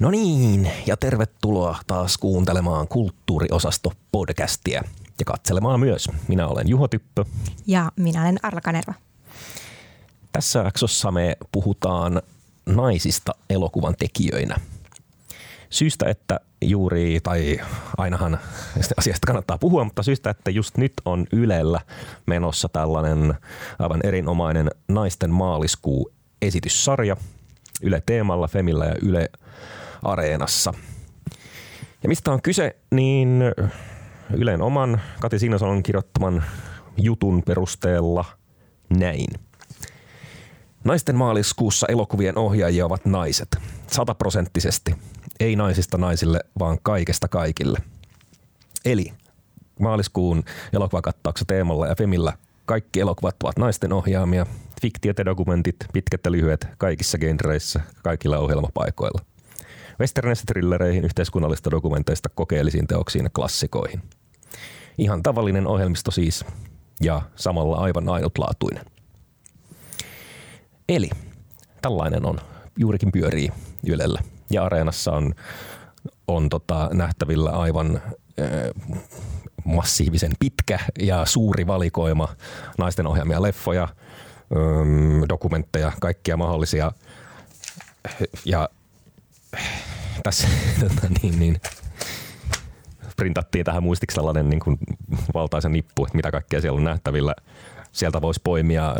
No niin, ja tervetuloa taas kuuntelemaan Kulttuuriosasto podcastia ja katselemaan myös. Minä olen Juho Typpö. Ja minä olen Arla Kanerva. Tässä jaksossa me puhutaan naisista elokuvan tekijöinä. Syystä, että juuri, tai ainahan asiasta kannattaa puhua, mutta syystä, että just nyt on Ylellä menossa tällainen aivan erinomainen naisten maaliskuu esityssarja Yle Teemalla, Femillä ja Yle Areenassa. Ja mistä on kyse, niin Ylen oman Kati Signason kirjoittaman jutun perusteella näin. Naisten maaliskuussa elokuvien ohjaajia ovat naiset. Sataprosenttisesti. Ei naisista naisille, vaan kaikesta kaikille. Eli maaliskuun elokuvakattauksessa teemalla ja Femillä kaikki elokuvat ovat naisten ohjaamia. Fiktiot ja dokumentit, pitkät ja lyhyet, kaikissa genreissä, kaikilla ohjelmapaikoilla. Westernistä thrillereihin, yhteiskunnallista dokumenteista kokeellisiin teoksiin ja klassikoihin. Ihan tavallinen ohjelmisto siis, ja samalla aivan ainutlaatuinen. Eli tällainen on, juurikin pyörii Ylellä. Ja Areenassa on, on tota, nähtävillä aivan äh, massiivisen pitkä ja suuri valikoima naisten ohjaamia leffoja, ähm, dokumentteja, kaikkia mahdollisia. Ja tässä tota, niin, niin, printattiin tähän muistiksi sellainen niin kuin valtaisen nippu, että mitä kaikkea siellä on nähtävillä. Sieltä voisi poimia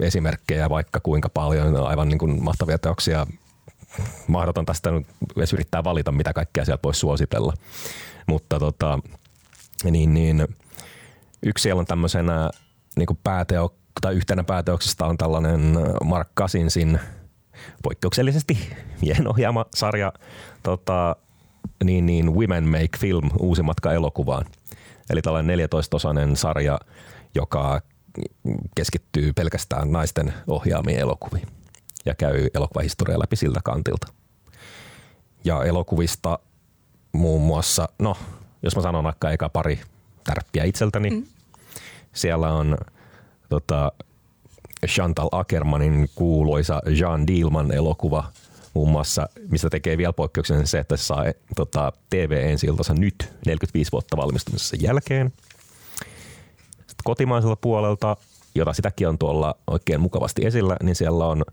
esimerkkejä vaikka kuinka paljon, aivan niin kuin mahtavia teoksia. Mahdoton tästä nyt edes yrittää valita, mitä kaikkea sieltä voisi suositella. Mutta tota, niin, niin, yksi siellä on tämmöisenä niin kuin pääteo, tai yhtenä pääteoksista on tällainen Mark Kasinsin poikkeuksellisesti miehen ohjaama sarja tota, niin, niin Women Make Film, uusi matka elokuvaan. Eli tällainen 14-osainen sarja, joka keskittyy pelkästään naisten ohjaamiin elokuviin ja käy elokuvahistoriaa läpi siltä kantilta. Ja elokuvista muun muassa, no jos mä sanon vaikka eka pari tärppiä itseltäni, mm. siellä on tota, Chantal Ackermanin kuuluisa Jean Dielman elokuva muun muassa, mistä tekee vielä poikkeuksellisen se, että se saa tota, tv ensi nyt 45 vuotta valmistumisessa jälkeen. Sitten kotimaiselta puolelta, jota sitäkin on tuolla oikein mukavasti esillä, niin siellä on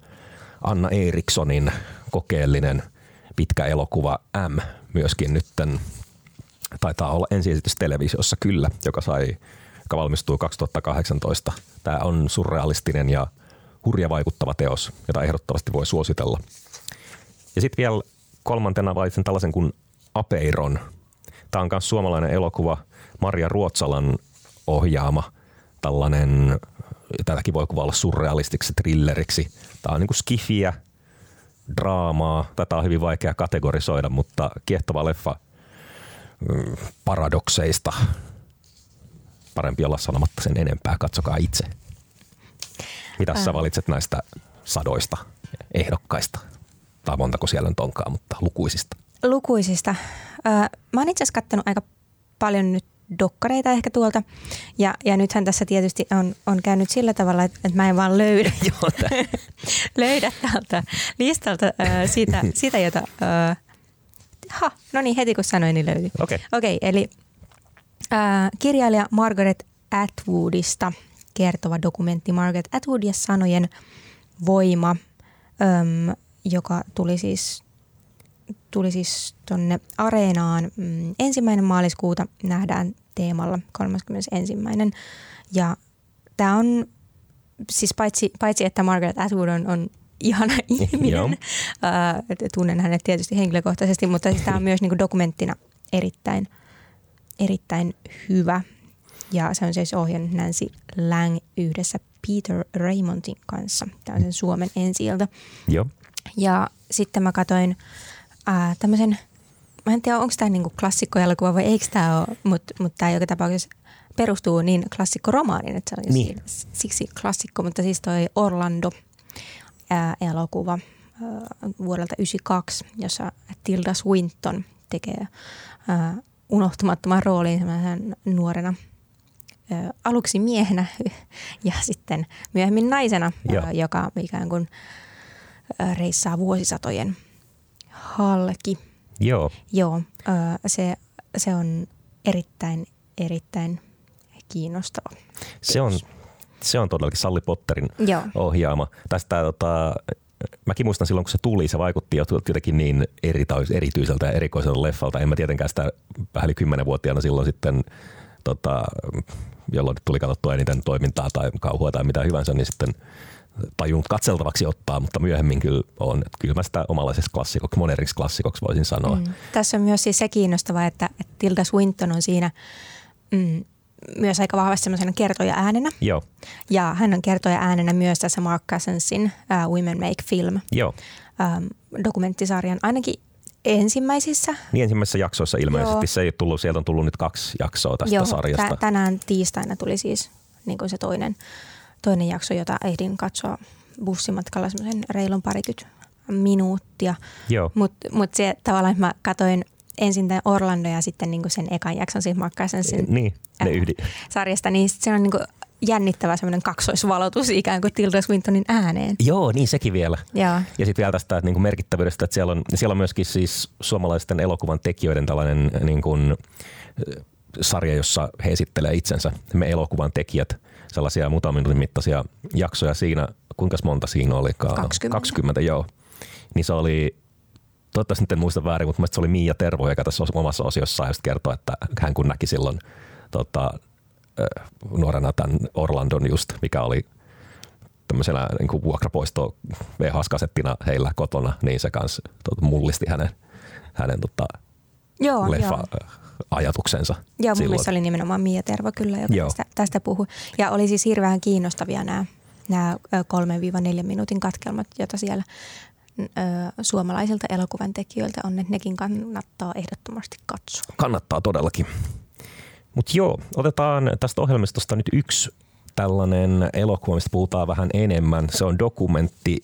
Anna Erikssonin kokeellinen pitkä elokuva M myöskin nytten taitaa olla ensiesitys televisiossa kyllä, joka sai joka valmistui 2018. Tämä on surrealistinen ja hurja vaikuttava teos, jota ehdottomasti voi suositella. Ja sitten vielä kolmantena valitsen tällaisen kuin Apeiron. Tämä on myös suomalainen elokuva, Maria Ruotsalan ohjaama tällainen, tätäkin voi kuvailla surrealistiksi thrilleriksi. Tämä on niin kuin skifiä, draamaa, tätä on hyvin vaikea kategorisoida, mutta kiehtova leffa mm, paradokseista. Parempi olla sanomatta sen enempää, katsokaa itse. Mitä sä valitset näistä sadoista ehdokkaista? Tai montako siellä nyt onkaan, mutta lukuisista. Lukuisista. Mä oon itse asiassa kattonut aika paljon nyt dokkareita ehkä tuolta. Ja, ja nythän tässä tietysti on, on käynyt sillä tavalla, että, että mä en vaan löydä, löydä täältä listalta äh, sitä, sitä, jota... Äh, ha, no niin, heti kun sanoin, niin löytyi. Okei. Okay. Okay, eli äh, kirjailija Margaret Atwoodista kertova dokumentti Margaret Atwood ja sanojen voima, äm, joka tuli siis tuli siis tonne areenaan mm, ensimmäinen maaliskuuta nähdään teemalla 31. Ja tämä on siis paitsi, paitsi, että Margaret Atwood on, on ihana ihminen, äh, tunnen hänet tietysti henkilökohtaisesti, mutta siis tämä on myös niinku dokumenttina erittäin, erittäin hyvä. Ja se on siis ohjannut Nancy Lang yhdessä Peter Raymondin kanssa. Tämä on sen Suomen ensi Joo. Ja sitten mä katsoin äh, tämmöisen, mä en tiedä onko tämä niinku klassikkoelokuva vai eikö tämä ole, mutta mut tämä joka tapauksessa perustuu niin klassikkoromaanin, että se on niin. siksi klassikko, mutta siis toi Orlando ää, elokuva ää, vuodelta 1992, jossa Tilda Swinton tekee ää, unohtumattoman roolin nuorena aluksi miehenä ja sitten myöhemmin naisena, ää, joka ikään kuin reissaa vuosisatojen halki. Joo, Joo, ö, se, se on erittäin, erittäin kiinnostava. se on, se on todellakin Salli Potterin Joo, ohjaama. Tästä tota, mäkin muistan silloin, kun se tuli, se vaikutti jo jotenkin niin eritaus, erityiseltä ja erikoiselta leffalta. En mä tietenkään sitä vähän yli kymmenenvuotiaana silloin sitten, tota, jolloin tuli katsottua eniten toimintaa tai kauhua tai mitä hyvänsä, niin sitten tajunnut katseltavaksi ottaa, mutta myöhemmin kyllä on. Kyllä mä sitä omalaiseksi klassikoksi, moderniksi klassikoksi voisin sanoa. Mm. Tässä on myös siis se kiinnostava, että, että Tilda Swinton on siinä mm, myös aika vahvasti semmoisena kertoja äänenä. Joo, Ja hän on kertoja äänenä myös tässä Mark Cousinsin uh, Women Make Film joo. um, dokumenttisarjan, ainakin ensimmäisissä. Niin ensimmäisessä jaksoissa ilmeisesti. Joo. Se ei tullut, sieltä on tullut nyt kaksi jaksoa tästä Joo, sarjasta. tä- tänään tiistaina tuli siis niin kuin se toinen, toinen jakso, jota ehdin katsoa bussimatkalla semmoisen reilun parikymmentä minuuttia. Mutta mut se tavallaan, että mä katsoin ensin tämän Orlando ja sitten niin sen ekan jakson siitä Mark Cousinsin niin, ne Äh. yhdi. sarjasta, niin se on niin kuin jännittävä semmoinen kaksoisvalotus ikään kuin Tilda Swintonin ääneen. Joo, niin sekin vielä. Joo, Ja sitten vielä tästä niin kuin merkittävyydestä, että siellä on, siellä on myöskin siis suomalaisten elokuvan tekijöiden tällainen niin kuin, sarja, jossa he esittelee itsensä, me elokuvan tekijät, sellaisia muutaman minuutin mittaisia jaksoja siinä. Kuinka monta siinä olikaan? 20. 20, joo. Niin se oli, toivottavasti nyt en muista väärin, mutta se oli Miia Tervo, joka tässä omassa osiossaan just kertoi, että hän kun näki silloin tota, nuorena tämän Orlandon just, mikä oli tämmöisenä niin kuin vuokrapoisto VHS-kasettina heillä kotona, niin se kans tota, mullisti hänen, hänen tota, joo, leffa joo. ajatuksensa. Joo, mun silloin. mielestä oli nimenomaan Mia Tervo kyllä, joka Joo. tästä, tästä puhui. Ja oli siis hirveän kiinnostavia nämä, nämä 3-4 minuutin katkelmat, joita siellä suomalaisilta elokuvan tekijöiltä on, että nekin kannattaa ehdottomasti katsoa. Kannattaa todellakin. Mutta joo, otetaan tästä ohjelmistosta nyt yksi tällainen elokuva, mistä puhutaan vähän enemmän. Se on dokumentti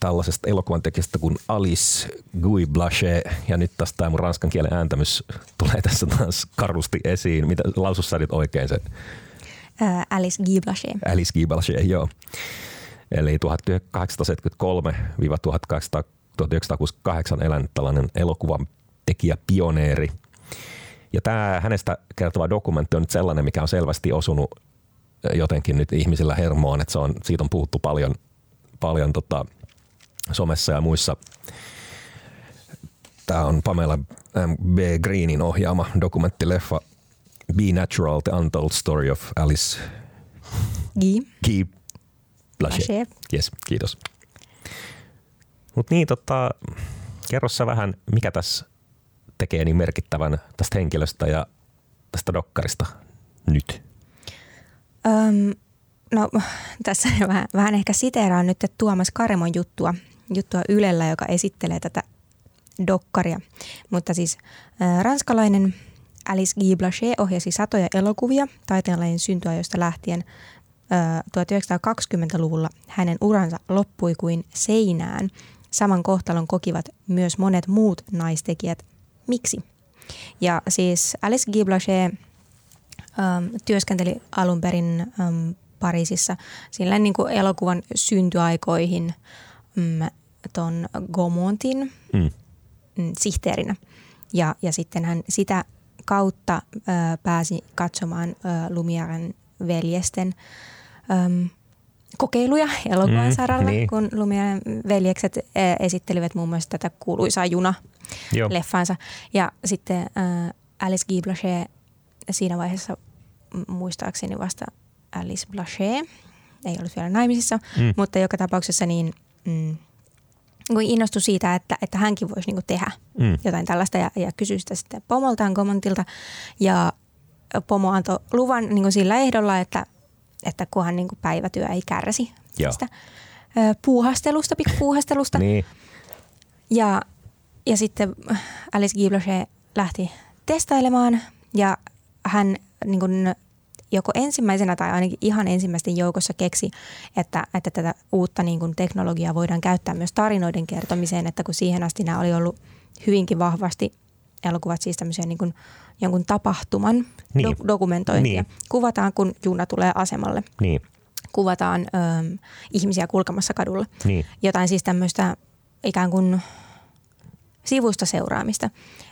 tällaisesta elokuvan tekijästä kuin Alice Guy Blaché. Ja nyt taas tämä mun ranskan kielen ääntämys tulee tässä taas karusti esiin. Mitä lausussa nyt oikein se Ö, Alice Guy Blaché. Alice Guy Blaché, joo. Eli 1873-1968 elänyt tällainen elokuvan tekijä pioneeri. Ja tämä hänestä kertova dokumentti on nyt sellainen, mikä on selvästi osunut jotenkin nyt ihmisillä hermoon, että se on, siitä on puhuttu paljon, paljon tota, somessa ja muissa. Tämä on Pamela B. Greenin ohjaama dokumenttileffa Be Natural, The Untold Story of Alice Guy Guy Blaché. Yes, kiitos. Mutta niin, tota, kerro sä vähän, mikä tässä tekee niin merkittävän tästä henkilöstä ja tästä dokkarista nyt. Öm, no tässä vähän, vähän ehkä siteeraan nyt Tuomas Karemon juttua, juttua Ylellä, joka esittelee tätä dokkaria. Mutta siis äh, ranskalainen Alice Guy Blaché ohjasi satoja elokuvia taiteenlajin syntyä, lähtien äh, 1920-luvulla hänen uransa loppui kuin seinään. Saman kohtalon kokivat myös monet muut naistekijät. Miksi? Ja siis Alice Guy Blaché ähm, työskenteli alun perin ähm, Pariisissa sillä niin kuin elokuvan syntyaikoihin mm, ton Gaumontin Mm. mm, sihteerinä. Ja, ja sitten hän sitä kautta ö, pääsi katsomaan ö, Lumierin veljesten ö, kokeiluja elokuvan Mm, saralla, niin. kun Lumierin veljekset ö, esittelivät muun muassa tätä kuuluisaa juna Joo. leffansa. Ja sitten äh, Alice Guy Blaché siinä vaiheessa muistaakseni vasta Alice Blaché, ei ollut vielä naimisissa, Mm. mutta joka tapauksessa niin mm, kun innostui siitä, että, että hänkin voisi niinku tehdä Mm. jotain tällaista ja, ja kysyi sitä sitten pomoltaan Gomontilta ja pomo antoi luvan niinku sillä ehdolla, että, että kunhan niinku päivätyö ei kärsi Joo. tästä ö, puuhastelusta, pikkupuuhastelusta. Niin. Ja, ja sitten Alice Guy Blaché lähti testailemaan ja hän niin kuin joko ensimmäisenä tai ainakin ihan ensimmäisten joukossa keksi, että, että tätä uutta niin kuin teknologiaa voidaan käyttää myös tarinoiden kertomiseen, että kun siihen asti nämä oli ollut hyvinkin vahvasti elokuvat siis tämmöisiä niin kuin jonkun tapahtuman Niin. do- dokumentointia. Niin. Kuvataan, kun juna tulee asemalle. Niin. Kuvataan ö, ihmisiä kulkemassa kadulla Niin. jotain siis tämmöistä ikään kuin sivusta seuraamista.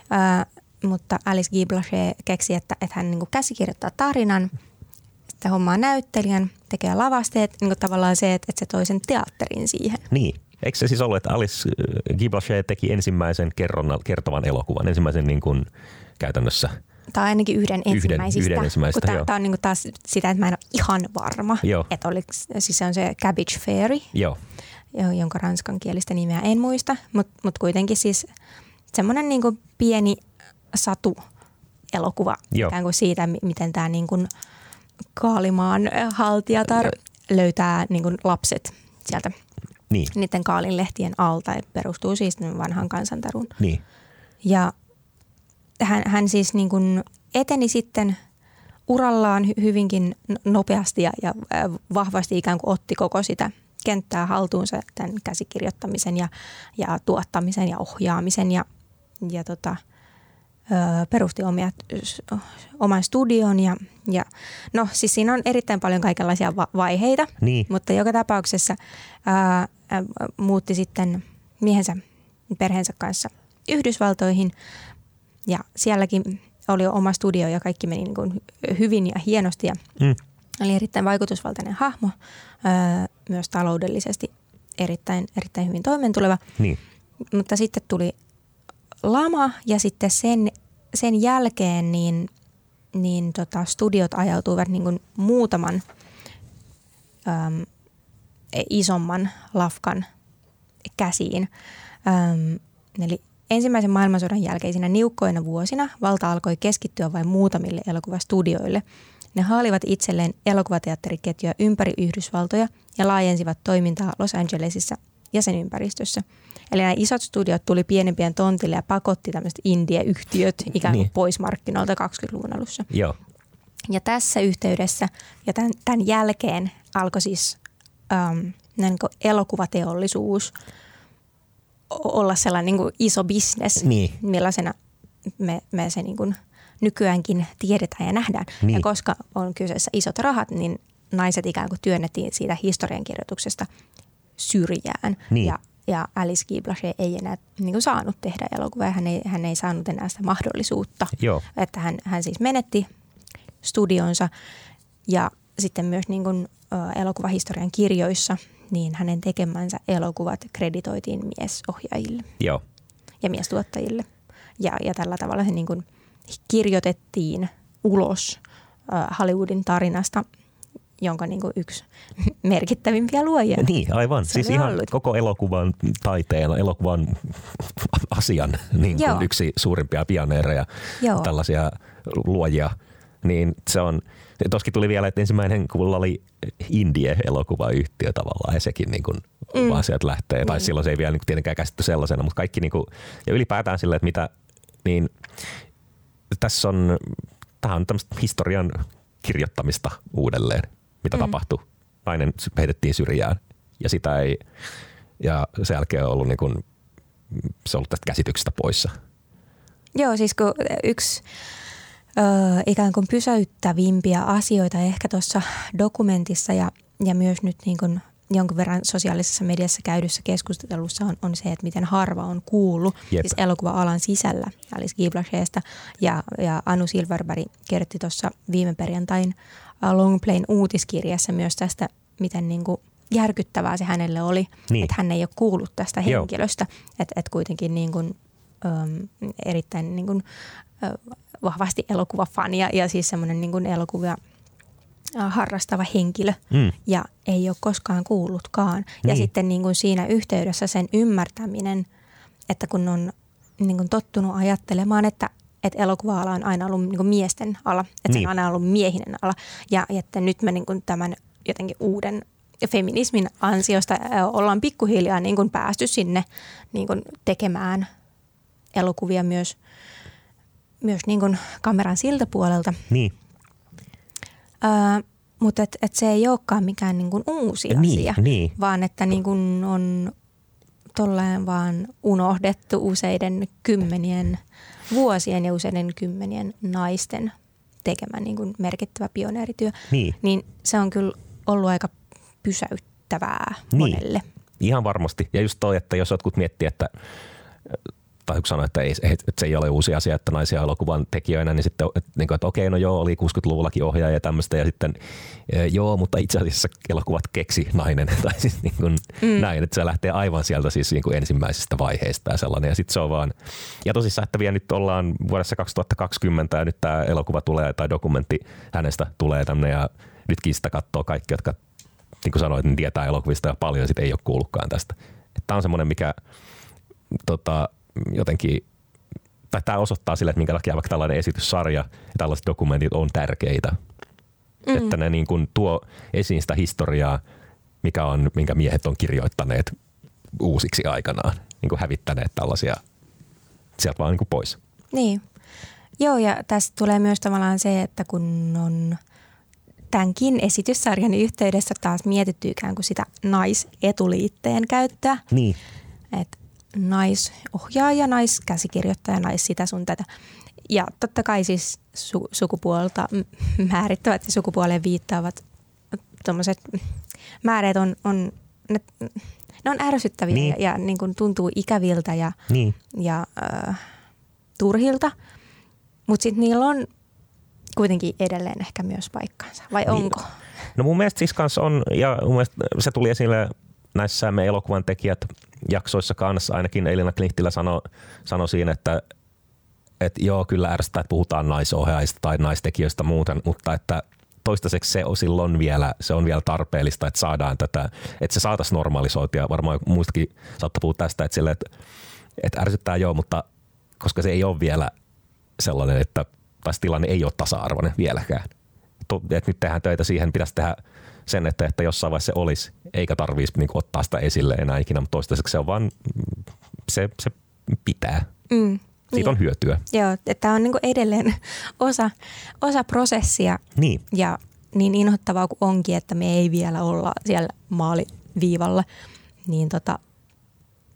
Ää, mutta Alice Guy Blaché keksi, että, että hän niin käsikirjoittaa tarinan, että hommaa näyttelijän, tekee lavasteet, niin tavallaan se, että, että se toi sen teatterin siihen. Niin. Eikö se siis ollut, että Alice Guy Blaché teki ensimmäisen kerronnan, kertovan elokuvan, ensimmäisen niin kuin käytännössä – tai ainakin yhden ensimmäisistä. Yhden, yhden ensimmäisistä, tämä, tämä on niin taas sitä, että mä en ole ihan varma. Joo. Että oliko, siis se on se Cabbage Fairy, joo. jonka ranskankielistä nimeä en muista. Mutta mut kuitenkin siis semmoinen niin pieni satu elokuva Joo. ikään kuin siitä, miten tämä niin kuin Kaalimaan haltijatar löytää niin kuin lapset sieltä niin. niiden kaalinlehtien alta. Ja perustuu siis vanhan kansantarun. Niin. Ja hän, hän siis niin kuin eteni sitten urallaan hyvinkin nopeasti ja, ja vahvasti ikään kuin otti koko sitä kenttää haltuunsa tämän käsikirjoittamisen ja, ja tuottamisen ja ohjaamisen ja, ja tota, ö, perusti omia, oman studion ja, ja no siis siinä on erittäin paljon kaikenlaisia va- vaiheita, niin. mutta joka tapauksessa ää, muutti sitten miehensä perheensä kanssa Yhdysvaltoihin ja sielläkin oli oma studio ja kaikki meni niin kuin hyvin ja hienosti ja mm. oli erittäin vaikutusvaltainen hahmo, öö, myös taloudellisesti erittäin, erittäin hyvin toimeentuleva. Niin. Mutta sitten tuli lama ja sitten sen, sen jälkeen niin, niin tota studiot ajautuivat niin kuin muutaman öö, isomman lafkan käsiin. Öö, eli Ensimmäisen maailmansodan jälkeisinä niukkoina vuosina valta alkoi keskittyä vain muutamille elokuvastudioille. Ne haalivat itselleen elokuvateatteriketjuja ympäri Yhdysvaltoja ja laajensivat toimintaa Los Angelesissa ja sen ympäristössä. Eli nämä isot studiot tuli pienempien tontille ja pakotti tämmöiset indie-yhtiöt ikään kuin niin. pois markkinoilta 20-luvun alussa. Joo. Ja tässä yhteydessä ja tämän, tämän jälkeen alkoi siis ähm, niin elokuvateollisuus – olla sellainen niin kuin iso bisnes, niin. millaisena me, me se niin kuin nykyäänkin tiedetään ja nähdään. Niin. Ja koska on kyseessä isot rahat, niin naiset ikään kuin työnnettiin siitä historiankirjoituksesta syrjään. Niin. Ja, ja Alice Guy Blaché ei enää niin kuin saanut tehdä elokuvaa. Hän ei, hän ei saanut enää sitä mahdollisuutta. Joo. Että hän, hän siis menetti studionsa ja sitten myös niin kuin, elokuvahistorian kirjoissa – niin hänen tekemänsä elokuvat kreditoitiin miesohjaajille Joo. ja miestuottajille. Ja, ja tällä tavalla se niin kuin kirjoitettiin ulos äh, Hollywoodin tarinasta, jonka niin kuin yksi merkittävimpiä luojia. Niin, aivan. Siis ihan ollut. koko elokuvan taiteen, elokuvan asian niin kuin yksi suurimpia pioneereja, Joo. tällaisia luojia. Niin se on – Toskin tuli vielä, että ensimmäinen kuulla oli Indie-elokuvayhtiö tavallaan ja sekin niin kuin mm. vaan sieltä lähtee. Mm. Tai silloin se ei vielä niin kuin tietenkään käsitty sellaisena, mutta kaikki niin kuin, ja ylipäätään sille, että mitä, niin tässä on, tämä on tämmöistä historian kirjoittamista uudelleen, mitä mm. tapahtui. Nainen heitettiin syrjään ja sitä ei, ja sen jälkeen on ollut niin kuin, se on ollut tästä käsityksestä poissa. Joo, siis kun yksi ö, ikään kuin pysäyttävimpiä asioita ehkä tuossa dokumentissa ja, ja myös nyt niin kuin jonkun verran sosiaalisessa mediassa käydyssä keskustelussa on, on se, että miten harva on kuullut Jep. siis elokuva-alan sisällä Alice Guy ja, ja Anu Silverberg kerrotti tuossa viime perjantain Longplayn uutiskirjassa myös tästä, miten niin kuin järkyttävää se hänelle oli, niin. että hän ei ole kuullut tästä henkilöstä, että et kuitenkin niin kuin, äm, erittäin niin kuin, vahvasti elokuvafani ja, ja siis semmoinen niin kuin elokuvia harrastava henkilö mm. ja ei ole koskaan kuullutkaan. Niin. Ja sitten niin kuin siinä yhteydessä sen ymmärtäminen, että kun on niin kuin tottunut ajattelemaan, että, että elokuva-ala on aina ollut niin kuin miesten ala, että niin. se on aina ollut miehinen ala ja, ja että nyt me niin kuin tämän jotenkin uuden feminismin ansiosta ollaan pikkuhiljaa niin kuin päästy sinne niin kuin tekemään elokuvia myös – myös niin kuin kameran siltä puolelta. Niin. Öö, mutta et, et se ei olekaan mikään niin kuin uusi niin, asia, niin. vaan että niin kuin on tolleen vaan unohdettu useiden kymmenien vuosien ja useiden kymmenien naisten tekemä niin kuin merkittävä pioneerityö. Niin. niin se on kyllä ollut aika pysäyttävää niin. monelle. Ihan varmasti. Ja just toi, että jos jotkut miettii, että tai sanoa, että, ei, että se ei ole uusi asia, että naisia elokuvan tekijöinä, niin sitten, että, niin kuin, että okei, no joo, oli 60-luvullakin ohjaaja ja tämmöistä, ja sitten joo, mutta itse asiassa elokuvat keksi nainen, tai siis niin kuin mm. näin, että se lähtee aivan sieltä siis niin kuin ensimmäisestä vaiheesta ja sellainen, ja sitten se on vaan, ja tosissaan, että vielä nyt ollaan vuodessa 2020, ja nyt tämä elokuva tulee, tai dokumentti hänestä tulee tänne, ja nytkin sitä katsoo kaikki, jotka niin kuin sanoit, niin tietää elokuvista ja paljon, sitten ei ole kuullutkaan tästä. Tämä on semmoinen, mikä tota, jotenkin tai tämä osoittaa sille, että minkä takia vaikka tällainen esityssarja ja tällaiset dokumentit on tärkeitä. Mm. Että ne niin kuin tuo esiin sitä historiaa, mikä on, minkä miehet on kirjoittaneet uusiksi aikanaan, niin kuin hävittäneet tällaisia sieltä vaan niin kuin pois. Niin. Joo, ja tästä tulee myös tavallaan se, että kun on tämänkin esityssarjan yhteydessä taas mietitty ikään kuin sitä naisetuliitteen käyttöä. Niin. Että naisohjaaja, naiskäsikirjoittaja, nais sitä sun tätä. Ja totta kai siis su- sukupuolta määrittävät ja sukupuoleen viittaavat tuommoiset määreet on, on ne, ne on ärsyttäviä niin. ja, ja niin kuin tuntuu ikäviltä ja, niin. ja äh, turhilta. Mutta sitten niillä on kuitenkin edelleen ehkä myös paikkansa, vai niin. onko? No mun mielestä siis kanssa on, ja mun mielestä se tuli esille näissä me elokuvan tekijät jaksoissa kanssa, ainakin Elina Klinttilä sanoi sano siinä, että, että joo, kyllä ärsyttää, että puhutaan naisohjaajista tai naistekijöistä muuten, mutta että toistaiseksi se on silloin vielä, se on vielä tarpeellista, että saadaan tätä, että se saataisiin normalisoitua. Varmaan muistakin saattaa puhua tästä, että, sille, että, että ärsyttää joo, mutta koska se ei ole vielä sellainen, että tai tilanne ei ole tasa-arvoinen vieläkään. Että nyt tehdään töitä siihen, pitäisi tehdä sen, että, että jossain vaiheessa se olisi, eikä tarvitsisi niin ottaa sitä esille enää ikinä, mutta toistaiseksi se on vaan, se, se pitää. Mm. Siitä niin. on hyötyä. Joo, että tämä on niin edelleen osa, osa prosessia. Niin. Ja niin inhottavaa kuin onkin, että me ei vielä olla siellä maaliviivalla, niin tota,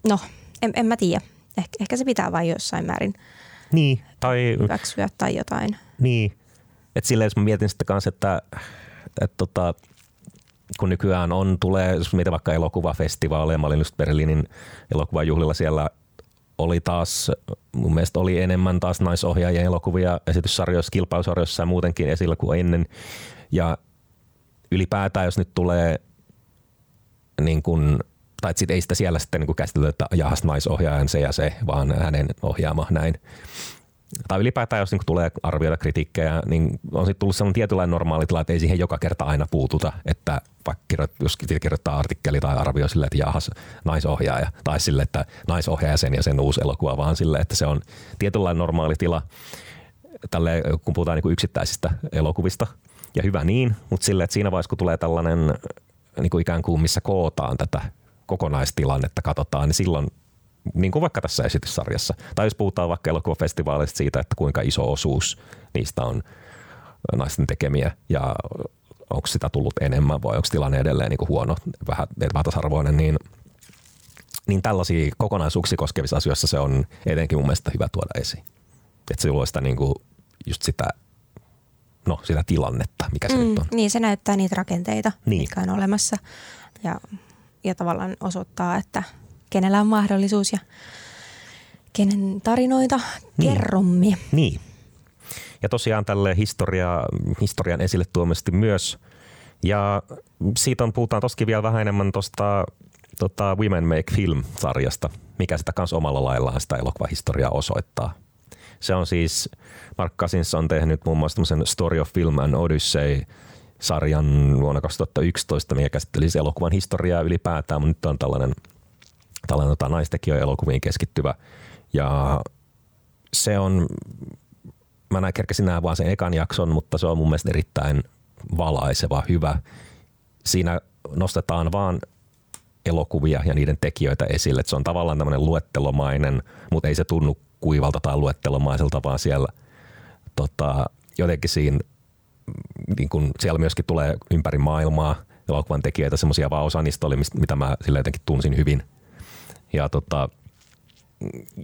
no, en, en mä tiedä. Eh, ehkä se pitää vain jossain määrin niin, tai, hyväksyä tai jotain. Niin, että silleen jos mä mietin sitten kanssa, että, että tota, kun nykyään on, tulee, mietin vaikka elokuvafestivaaleja, mä olin just Berliinin elokuvajuhlilla siellä oli taas, mun mielestä oli enemmän taas naisohjaajien elokuvia esityssarjoissa, kilpailusarjoissa ja muutenkin esillä kuin ennen. Ja ylipäätään, jos nyt tulee niin kuin, tai sit ei sitä siellä sitten niin käsitelty, että jahas naisohjaajan se ja se, vaan hänen ohjaama näin tai ylipäätään jos niin tulee arvioida kritiikkejä, niin on sitten tullut sellainen tietynlainen normaali tila, että ei siihen joka kerta aina puututa, että vaikka kirjoit, jos kirjoittaa artikkeli tai arvioi sille, että jahas naisohjaaja, tai sille, että naisohjaaja sen ja sen uusi elokuva, vaan sille, että se on tietynlainen normaali tila, tälle, kun puhutaan niin yksittäisistä elokuvista, ja hyvä niin, mutta sille, että siinä vaiheessa, kun tulee tällainen niin kuin ikään kuin missä kootaan tätä kokonaistilannetta, katsotaan, niin silloin niin kuin vaikka tässä esityssarjassa. Tai jos puhutaan vaikka elokuvafestivaalista siitä, että kuinka iso osuus niistä on naisten tekemiä ja onko sitä tullut enemmän vai onko tilanne edelleen niin kuin huono, vähän epätasarvoinen, niin, niin tällaisia kokonaisuuksia koskevissa asioissa se on etenkin mun mielestä hyvä tuoda esiin. Että se luo sitä niin kuin just sitä no, sitä tilannetta, mikä se mm, nyt on. Niin, se näyttää niitä rakenteita, niin. mikä on olemassa ja, ja tavallaan osoittaa, että – kenellä on mahdollisuus ja kenen tarinoita niin. kerromme. Niin. Ja tosiaan tälle historia, historian esille tuomasti myös. Ja siitä on, puhutaan toskin vielä vähän enemmän tuosta tota Women Make Film-sarjasta, mikä sitä kanssa omalla laillaan sitä elokuvahistoriaa osoittaa. Se on siis, Mark Cousins on tehnyt muun muassa Story of Film and Odyssey sarjan vuonna 2011, mikä käsitteli siis elokuvan historiaa ylipäätään, mutta nyt on tällainen tällainen tota, naistekijöiden elokuviin keskittyvä. Ja se on, mä näin kerkesin nähdä vaan sen ekan jakson, mutta se on mun mielestä erittäin valaiseva, hyvä. Siinä nostetaan vaan elokuvia ja niiden tekijöitä esille. Et se on tavallaan tämmöinen luettelomainen, mutta ei se tunnu kuivalta tai luettelomaiselta, vaan siellä tota, jotenkin siinä, niin kun siellä myöskin tulee ympäri maailmaa elokuvan tekijöitä, semmoisia vaan osa niistä oli, mitä mä sille jotenkin tunsin hyvin ja tota,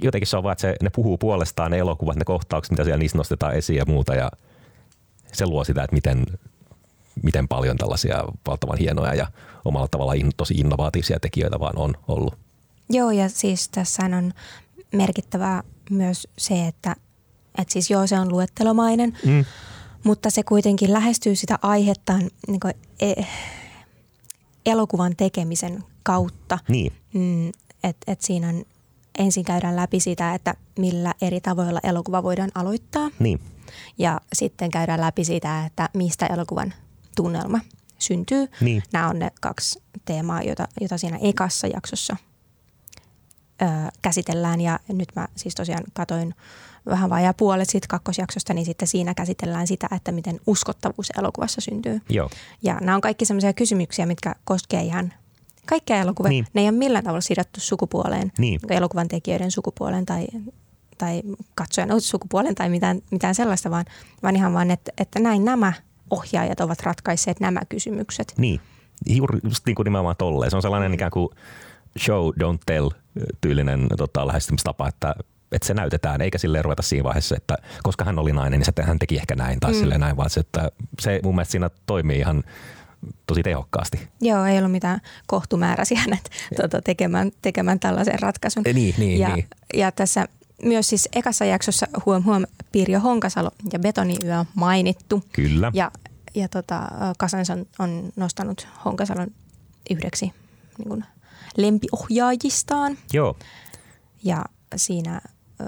jotenkin se on vaan, että se, ne puhuu puolestaan ne elokuvat, ne kohtaukset, mitä siellä niistä nostetaan esiin ja muuta. Ja se luo sitä, että miten, miten paljon tällaisia valtavan hienoja ja omalla tavalla in, tosi innovatiivisia tekijöitä vaan on ollut. Joo, ja siis tässä on merkittävää myös se, että, että siis joo, se on luettelomainen, Mm. mutta se kuitenkin lähestyy sitä aihettaan niin kuin, e, elokuvan tekemisen kautta. Niin, Mm, että et siinä on, ensin käydään läpi sitä, että millä eri tavoilla elokuva voidaan aloittaa. niin, Ja sitten käydään läpi sitä, että mistä elokuvan tunnelma syntyy. niin. Nämä on ne kaksi teemaa, joita, joita siinä ekassa jaksossa ö, käsitellään. Ja nyt mä siis tosiaan katoin vähän vajaa puolet siitä kakkosjaksosta, niin sitten siinä käsitellään sitä, että miten uskottavuus elokuvassa syntyy. Joo, Ja nämä on kaikki sellaisia kysymyksiä, mitkä koskee ihan kaikkea elokuvia. Niin. Ne ei ole millään tavalla sidottu sukupuoleen, niin, elokuvan tekijöiden sukupuoleen tai, tai katsojan sukupuoleen tai mitään, mitään sellaista, vaan, vaan ihan vaan, että, että näin nämä ohjaajat ovat ratkaisseet nämä kysymykset. niin. Juuri just niin kuin nimenomaan tolleen. Se on sellainen ikään kuin show, don't tell tyylinen tota, lähestymistapa, että että se näytetään, eikä sille ruveta siinä vaiheessa, että koska hän oli nainen, niin hän teki ehkä näin tai mm. silleen näin, vaan se, että se mun mielestä siinä toimii ihan tosi tehokkaasti. Joo, ei ollut mitään kohtumääräisiä hänet tuota, tekemään, tekemään tällaisen ratkaisun. Niin, niin, ja, niin. ja tässä myös siis ekassa jaksossa huom huom Pirjo Honkasalo ja Betoniyö on mainittu. Kyllä. Ja, ja tota, Kasens on, on nostanut Honkasalon yhdeksi niin kuin lempiohjaajistaan. Joo, Ja siinä ö,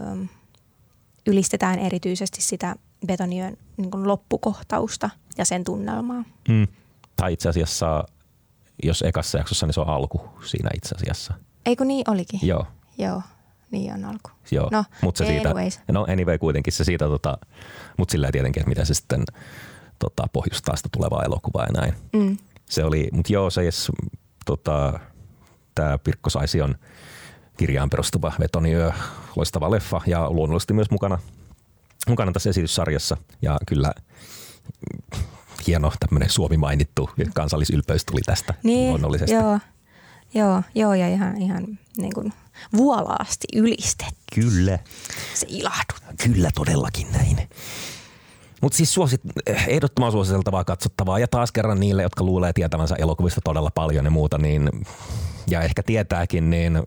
ylistetään erityisesti sitä Betoniön niin kuin loppukohtausta ja sen tunnelmaa. mm. Tai itse asiassa, jos ekassa jaksossa, niin se on alku siinä itse asiassa. Eikö niin olikin? Joo, Joo, niin on alku. joo. No, Mut se siitä, anyways. no anyway kuitenkin se siitä, tota, mutta sillä tietenkin, että miten se sitten tota, pohjustaa sitä tulevaa elokuvaa ja näin. Mm. Se oli, mutta joo, se jos, tota, tämä Pirkko Saision kirjaan perustuva Vetoniö, loistava leffa ja luonnollisesti myös mukana, mukana tässä esityssarjassa. Ja kyllä hieno tämmöinen Suomi mainittu kansallisylpeys tuli tästä Niin, luonnollisesti. joo, joo, joo, ja ihan, ihan niin kuin vuolaasti ylistetty. Kyllä, Se ilahdut. kyllä todellakin näin. Mutta siis suosit, ehdottoman suositeltavaa katsottavaa ja taas kerran niille, jotka luulee tietävänsä elokuvista todella paljon ja muuta, niin, ja ehkä tietääkin, niin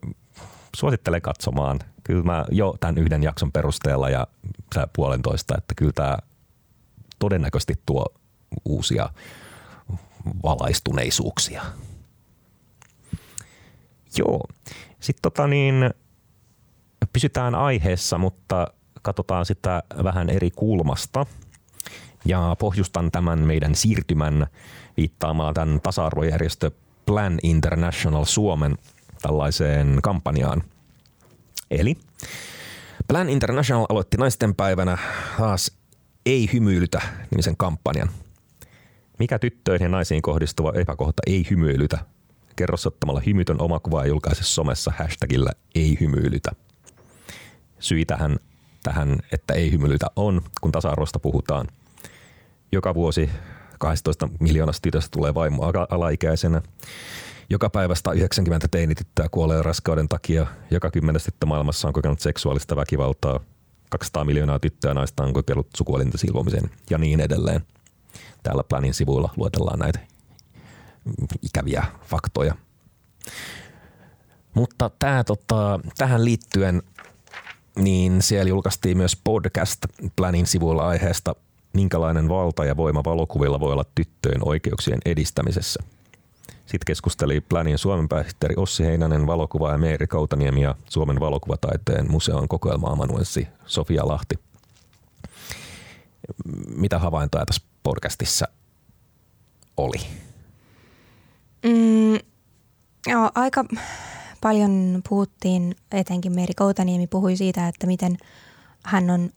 suosittelen katsomaan. Kyllä mä jo tämän yhden jakson perusteella ja puolentoista, että kyllä tämä todennäköisesti tuo uusia valaistuneisuuksia. Joo. Sitten tota niin, pysytään aiheessa, mutta katsotaan sitä vähän eri kulmasta. Ja pohjustan tämän meidän siirtymän viittaamaan tämän tasa-arvojärjestö Plan International Suomen tällaiseen kampanjaan. Eli Plan International aloitti naisten päivänä taas Ei hymyilytä nimisen kampanjan. Mikä tyttöihin ja naisiin kohdistuva epäkohta ei hymyilytä? Kerro ottamalla hymytön omakuva ja julkaise somessa hashtagillä ei hymyilytä. Syy tähän, tähän, että ei hymyilytä on, kun tasa-arvosta puhutaan. Joka vuosi 12 miljoonasta tytöstä tulee vaimo ala- alaikäisenä. Joka päivä 190 teinityttöä kuolee raskauden takia. Joka kymmenes maailmassa on kokenut seksuaalista väkivaltaa. 200 miljoonaa tyttöä ja naista on kokeillut sukuelinten silvomisen ja niin edelleen. Täällä Planin sivuilla luetellaan näitä ikäviä faktoja. Mutta tää, tota, tähän liittyen niin siellä julkaistiin myös podcast Planin sivuilla aiheesta minkälainen valta ja voima valokuvilla voi olla tyttöjen oikeuksien edistämisessä. Sitten keskusteli Planin Suomen pääsihteeri Ossi Heinänen, valokuvaaja Meeri Kautaniemi ja Suomen valokuvataiteen museon kokoelma-amanuenssi Sofia Lahti. Mitä havaintoja tässä podcastissa oli? Mm, joo, aika paljon puhuttiin, etenkin Meeri Koutaniemi puhui siitä, että miten hän on,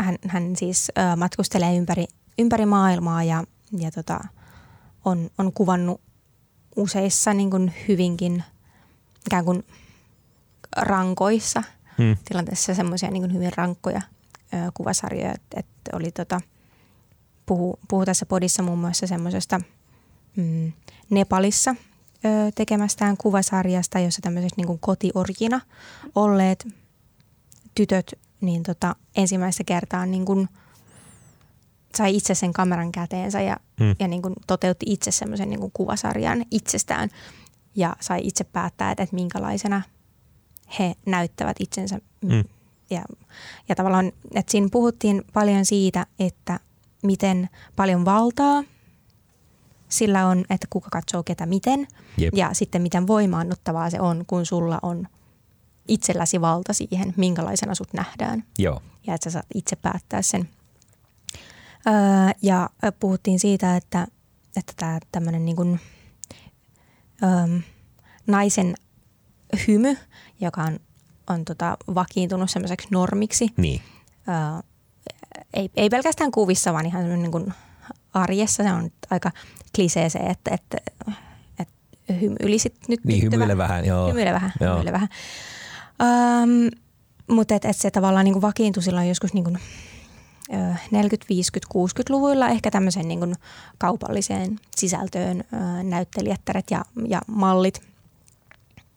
hän, hän siis ö, matkustelee ympäri, ympäri maailmaa ja, ja tota, on, on kuvannut useissa niin kuin hyvinkin ikään kuin rankoissa Hmm. tilanteessa semmoisia niin hyvin rankkoja ö, kuvasarjoja, että, että oli tota, puhu, puhu tässä podissa muun muassa semmoisesta mm, Nepalissa ö, tekemästään kuvasarjasta, jossa tämmöisessä niin kuin kotiorjina olleet tytöt niin tota, ensimmäistä kertaa niin kuin sai itse sen kameran käteensä ja, Hmm. ja niin kuin toteutti itse semmoisen niin kuin kuvasarjan itsestään ja sai itse päättää, että, että minkälaisena he näyttävät itsensä. Mm. Ja, ja tavallaan, että siinä puhuttiin paljon siitä, että miten paljon valtaa sillä on, että kuka katsoo ketä miten. Jep. Ja sitten miten voimaannuttavaa se on, kun sulla on itselläsi valta siihen, minkälaisena sut nähdään. Joo. Ja että sä saat itse päättää sen. Öö, ja puhuttiin siitä, että, että tämä tämmöinen niin kuin, öö, naisen hymy, joka on, on tota vakiintunut semmoiseksi normiksi, Niin. öö, ei, ei pelkästään kuvissa, vaan ihan niin kuin arjessa. Se on aika klisee se, että, että, että hymyilisit nyt. Niin, hymyile vähän, joo. Hymyile vähän, Joo. hymyile vähän. Um, mutta et, et se tavallaan niin kuin vakiintui silloin joskus niin kuin, ö, 40, 50, 60-luvuilla ehkä tämmöiseen niin kuin kaupalliseen sisältöön näyttelijättäret ja, ja mallit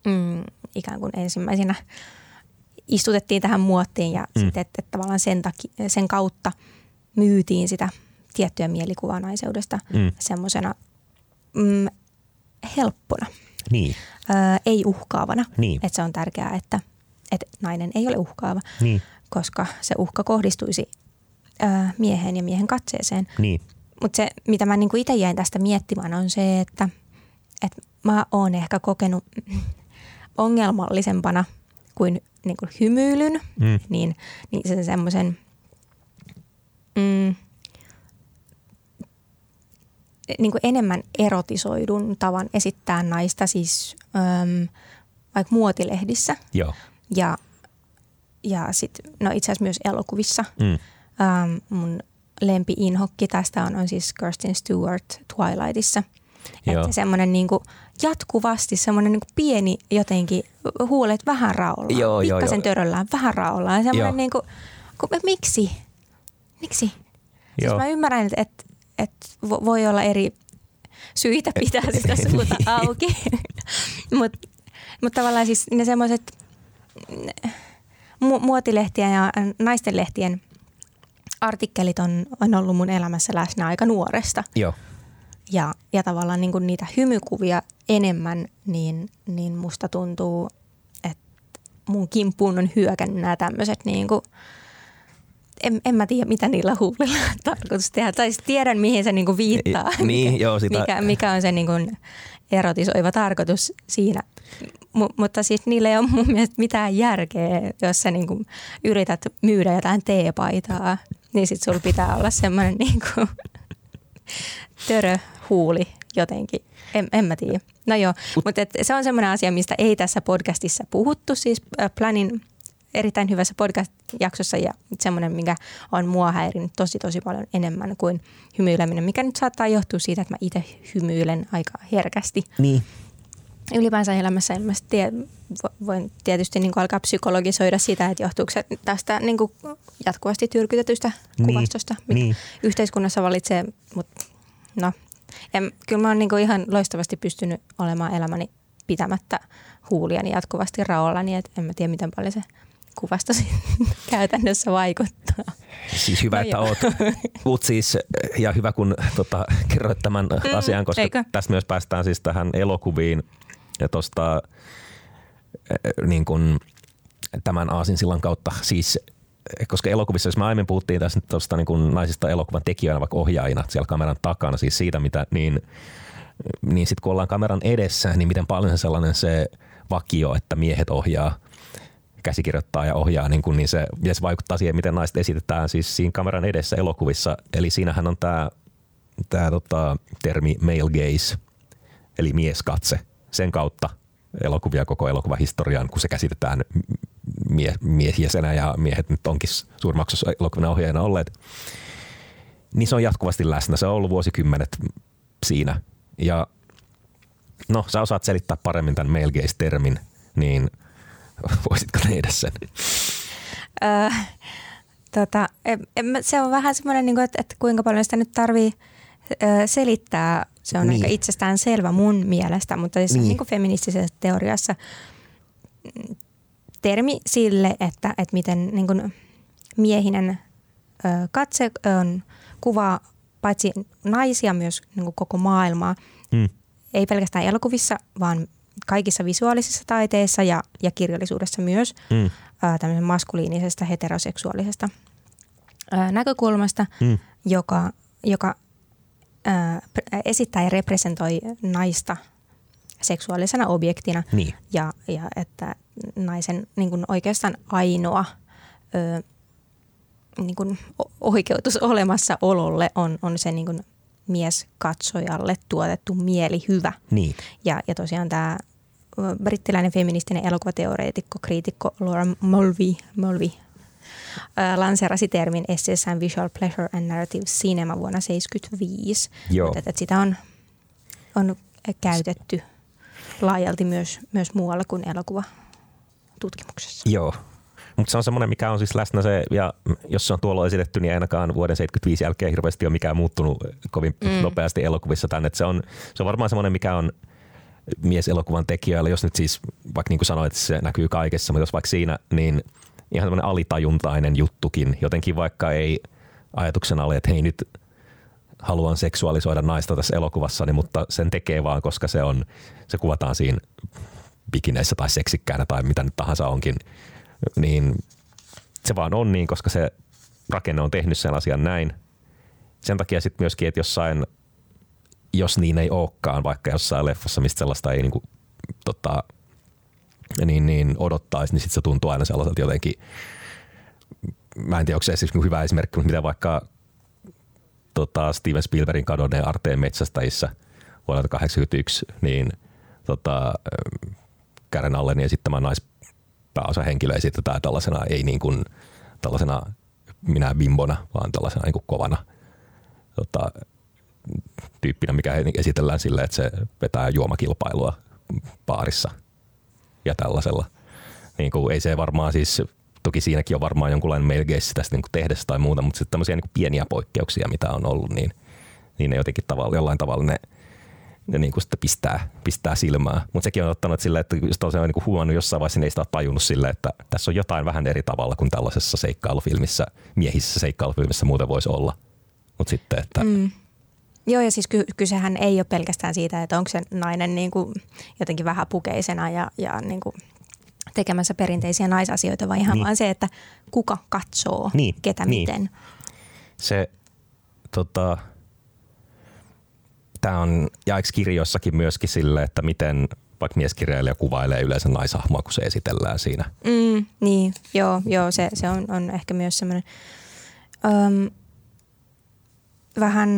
mm, ikään kuin ensimmäisenä istutettiin tähän muottiin ja Mm. sitten, että, että tavallaan sen, taki, sen kautta myytiin sitä tiettyä mielikuvaa naiseudesta Mm. semmoisena mm, helppona, Niin. ö, ei uhkaavana. Niin. Että se on tärkeää, että, että nainen ei ole uhkaava, Niin. koska se uhka kohdistuisi ö, mieheen ja miehen katseeseen. Niin. Mutta se, mitä mä niinku itse jäin tästä miettimään, on se, että, että mä oon ehkä kokenut ongelmallisempana kuin niinku hymyilyn, Mm. niin, niin sen semmoisen mm, niin kuin enemmän erotisoidun tavan esittää naista siis äm, vaikka muotilehdissä Joo. ja, ja sit, no itse asiassa myös elokuvissa. Mm. Ähm, mun lempi-inhokki tästä on, on siis Kirsten Stewart Twilightissa. Joo. Että semmoinen niinku jatkuvasti semmoinen niinku pieni jotenkin huulet vähän raollaan, Joo, joo, pikkasen joo. töröllään, vähän raollaan. Joo. semmoinen niinku, kun, miksi? Miksi? Siis Joo. mä ymmärrän, että et, et vo- voi olla eri syitä pitää sitä suuta auki. Mutta mut tavallaan siis ne semmoiset mu- muotilehtien ja naistenlehtien artikkelit on, on ollut mun elämässä läsnä aika nuoresta. Joo. Ja, ja tavallaan niin kuin niitä hymykuvia enemmän, niin, niin musta tuntuu, että mun kimppuun on hyökännyt nämä tämmöiset niin kuin, en, en mä tiedä, mitä niillä huulilla on tarkoitus tehdä. Tai siis tiedän, mihin se niin kuin viittaa. Niin, mikä, joo, sitä- mikä, mikä on se niin kuin erotisoiva tarkoitus siinä. M- mutta siis niillä ei ole mun mielestä mitään järkeä, jos sä niin kuin yrität myydä jotain teepaitaa, niin sit sulla pitää olla semmoinen niin kuin töröhuuli jotenkin. En, en mä tiedä. No joo, mutta se on semmoinen asia, mistä ei tässä podcastissa puhuttu, siis Planin erittäin hyvässä podcast-jaksossa ja semmoinen, mikä on mua häirinyt tosi tosi paljon enemmän kuin hymyileminen, mikä nyt saattaa johtua siitä, että mä itse hymyilen aika herkästi. Niin. Ylipäänsä elämässä en mä tie, vo- voin tietysti niin alkaa psykologisoida sitä, että johtuuko se tästä niin jatkuvasti tyrkytetystä Niin, kuvastosta, mikä niin. yhteiskunnassa valitsee, mutta no, en, kyllä mä oon niin ihan loistavasti pystynyt olemaan elämäni pitämättä huuliani jatkuvasti raollani, että en mä tiedä miten paljon se kuvasto käytännössä vaikuttaa. Siis hyvä, No että oot, oot siis, ja hyvä kun tota, kerroit tämän mm, asian, koska eikö? tästä myös päästään siis tähän elokuviin ja tuosta niin kuin, tämän aasinsillan kautta siis koska elokuvissa, jos me aiemmin puhuttiin tässä tuosta niin kuin naisista elokuvan tekijöinä, vaikka ohjaajina siellä kameran takana, siis siitä mitä, niin, niin sitten kun ollaan kameran edessä, niin miten paljon se sellainen se vakio, että miehet ohjaa, käsikirjoittaa ja ohjaa, niin, kuin, niin se, ja se vaikuttaa siihen, miten naiset esitetään siis siinä kameran edessä elokuvissa. Eli siinähän on tämä tää, tota, termi male gaze, eli mieskatse. Sen kautta elokuvia koko elokuvahistorian, kun se käsitetään mie- miehjäsenä ja miehet nyt onkin suurimmaksi osaksi elokuvan ohjaajana olleet, niin se on jatkuvasti läsnä. Se on ollut vuosikymmenet siinä. Ja no, sä osaat selittää paremmin tämän male gaze-termin, niin voisitko tehdä sen? Öö, tota, en, en, se on vähän semmoinen, niin että, että kuinka paljon sitä nyt tarvii öö, selittää. Se on Niin. aika itsestään selvä mun mielestä, mutta siis Niin. niin. kuin feministisessä teoriassa termi sille, että, että miten niin kuin miehinen ö, katse on kuvaa paitsi naisia myös niin kuin koko maailmaa, Mm. ei pelkästään elokuvissa, vaan kaikissa visuaalisissa taiteissa ja, ja kirjallisuudessa myös mm. tämmöisen maskuliinisesta heteroseksuaalisesta ää, näkökulmasta, mm. joka, joka ää, esittää ja representoi naista seksuaalisena objektina niin. ja, ja että naisen niin kuin oikeastaan ainoa ö, niin kuin oikeutus olemassaololle on, on se niin kuin mieskatsojalle tuotettu mielihyvä. Niin. Ja, ja tosiaan tämä brittiläinen feministinen elokuvateoreetikko, kriitikko Laura Mulvey, Mulvey lanseerasi termin esseessään Visual Pleasure and Narrative Cinema vuonna 1975. Joo. Että, että sitä on, on käytetty laajalti myös, myös muualla kuin elokuva tutkimuksessa. Joo, mutta se on semmoinen, mikä on siis läsnä se, ja jos se on tuolla esitetty, niin ainakaan vuoden 75 jälkeen hirveästi ole mikään muuttunut kovin mm. nopeasti elokuvissa tänne. Se on, se on varmaan semmoinen, mikä on mieselokuvan tekijöillä, jos nyt siis, vaikka niin kuin sanoit, että se näkyy kaikessa, mutta jos vaikka siinä, niin ihan semmoinen alitajuntainen juttukin, jotenkin vaikka ei ajatuksena ole, että hei nyt haluan seksuaalisoida naista tässä elokuvassa, niin, mutta sen tekee vaan, koska se on, se kuvataan siinä bikineissä tai seksikkäänä tai mitä nyt tahansa onkin, niin se vaan on niin, koska se rakenne on tehnyt sen asian näin. Sen takia sitten myöskin, että jossain, jos niin ei olekaan, vaikka jossain leffassa, mistä sellaista ei niinku, tota, niin, niin odottaisi, niin sitten se tuntuu aina sellaiselta jotenkin, mä en tiedä, onko se siis hyvä esimerkki, mutta mitä vaikka tota, Steven Spielbergin kadonneen Arteen metsästäjissä vuodelta 1981, niin tota, Karen Allen esittämä naispääosa henkilö esitetään tällaisena, ei niin kuin tällaisena minä bimbona, vaan tällaisena niin kuin kovana tota, tyyppinä, mikä esitellään sille, että se vetää juomakilpailua baarissa ja tällaisella. Niin kuin, ei se varmaan siis Toki siinäkin on varmaan jonkunlainen melkeis tästä niin tehdessä tai muuta, mutta sitten tämmöisiä niin pieniä poikkeuksia, mitä on ollut, niin, niin ne jotenkin tavalla, jollain tavalla ne, ne niin kuin sitten pistää, pistää silmää. Mutta sekin on ottanut silleen, että jos tosiaan niin kuin huomannut jossain vaiheessa, niin ei sitä ole tajunnut silleen, että tässä on jotain vähän eri tavalla kuin tällaisessa seikkailufilmissä, miehissä seikkailufilmissä muuten voisi olla. Mutta sitten, että mm. Joo, ja siis ky- kysehän ei ole pelkästään siitä, että onko se nainen niin kuin jotenkin vähän pukeisena ja, ja niin kuin tekemässä perinteisiä naisasioita, vaan ihan niin. vaan se, että kuka katsoo, niin. ketä niin. miten. Se, tota, tämä on jaeksi kirjoissakin myöskin sille, että miten vaikka mieskirjailija kuvailee yleensä naishahmoa, kun se esitellään siinä. Mm, niin, joo, joo se, se on, on ehkä myös semmoinen vähän,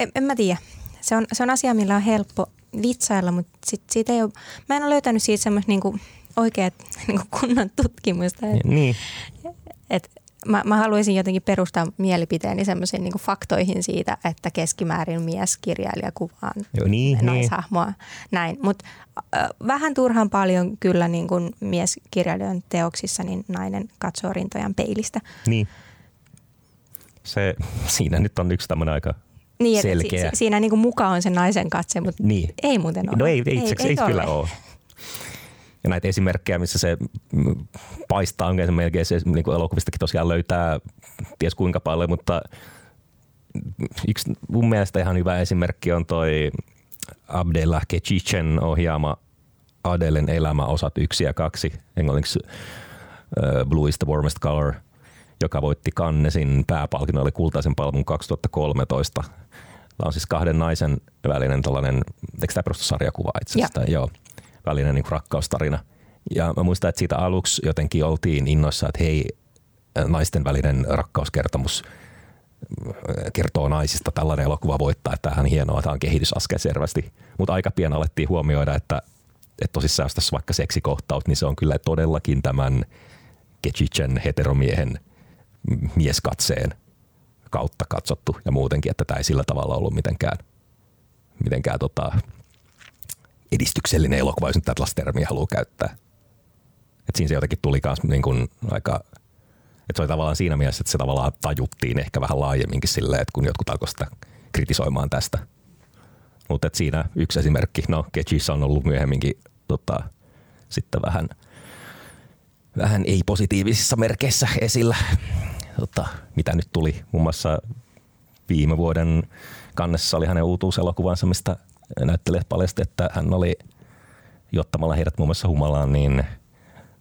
en, en mä tiedä. Se on, se on asia, millä on helppo vitsailla, mutta sit siitä ei ole, mä en ole löytänyt siitä semmoista niinku oikeat niinku kunnon tutkimusta. Et, niin. Et mä, mä haluaisin jotenkin perustaa mielipiteeni semmoisiin niinku faktoihin siitä, että keskimäärin mies kirjailija kuvaa Joo, niin, niin. naishahmoa. Niin. Näin. Mutta äh, vähän turhan paljon kyllä niinku mieskirjailijan teoksissa niin nainen katsoo rintojan peilistä. Niin. Se, siinä nyt on yksi tämmöinen aika niin, selkeä. Si, siinä niin kuin muka on se naisen katse, mutta niin. ei muuten ole. No ei, ei, itse, ei, ei, ei kyllä ole. Ja näitä esimerkkejä, missä se paistaa, onkin se melkein se niin kuin elokuvistakin tosiaan löytää ties kuinka paljon, mutta yksi mun mielestä ihan hyvä esimerkki on toi Abdella Kechichen ohjaama Adelen elämä osat yksi ja kaksi, englanniksi uh, Blue is the warmest color – joka voitti Kannesin pääpalkinnon, oli kultaisen palvelun 2013. Tämä on siis kahden naisen välinen tällainen, eikö tämä perustu sarjakuva itse asiassa? Joo, välinen niin rakkaustarina. Ja mä muistan, että siitä aluksi jotenkin oltiin innoissa, että hei, naisten välinen rakkauskertomus kertoo naisista tällainen elokuva voittaa, että tämähän on hienoa, tämä on kehitysaskel selvästi. Mutta aika pian alettiin huomioida, että, että tosissaan jos tässä vaikka seksikohtaus, niin se on kyllä todellakin tämän Kechichen heteromiehen – mieskatseen kautta katsottu ja muutenkin, että tämä ei sillä tavalla ollut mitenkään, mitenkään tota, edistyksellinen elokuva, jos nyt tällaista termiä haluaa käyttää. Et siinä se jotenkin tuli myös niin aika, että se oli tavallaan siinä mielessä, että se tavallaan tajuttiin ehkä vähän laajemminkin silleen, että kun jotkut alkoivat sitä kritisoimaan tästä. Mutta siinä yksi esimerkki, no Ketchissä on ollut myöhemminkin tota, sitten vähän, vähän ei-positiivisissa merkeissä esillä tota, mitä nyt tuli. Muun muassa viime vuoden kannessa oli hänen uutuuselokuvansa, mistä näyttelijät paljasti, että hän oli juottamalla heidät muun muassa humalaan, niin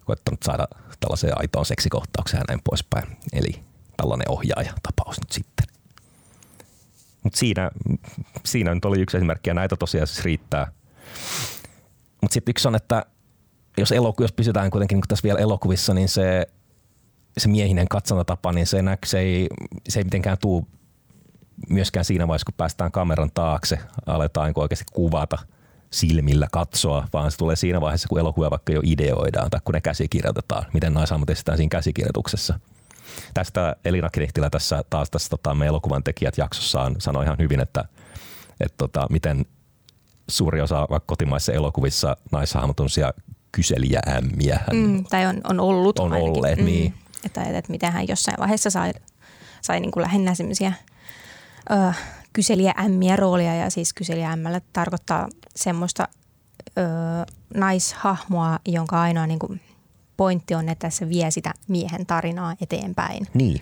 koettanut saada tällaiseen aitoon seksikohtaukseen ja näin poispäin. Eli tällainen ohjaaja-tapaus nyt sitten. Mutta siinä, siinä nyt oli yksi esimerkki ja näitä tosiaan siis riittää. Mutta sitten yksi on, että jos, eloku, jos pysytään kuitenkin niin tässä vielä elokuvissa, niin se, se miehinen katsontatapa, niin se, näk, se, ei, se ei mitenkään tuu myöskään siinä vaiheessa, kun päästään kameran taakse, aletaan niin oikeasti kuvata silmillä katsoa, vaan se tulee siinä vaiheessa, kun elokuva vaikka jo ideoidaan tai kun ne käsikirjoitetaan, miten naishahmot estetään siinä käsikirjoituksessa. Tästä Elina Knihtilä tässä taas tässä tota, me elokuvan tekijät jaksossaan sanoi ihan hyvin, että, että tota, miten suuri osa vaikka kotimaisissa elokuvissa naishahmot on siellä kyselijäämmiä. Mm, tai on, on ollut On ainakin. olleet, niin. Että, että miten hän jossain vaiheessa sai, sai niin kuin lähinnä semmoisia ö, kyselijäämmiä roolia. Ja siis kyselijäämmällä tarkoittaa semmoista ö, naishahmoa, jonka ainoa niin kuin pointti on, että se vie sitä miehen tarinaa eteenpäin. Niin.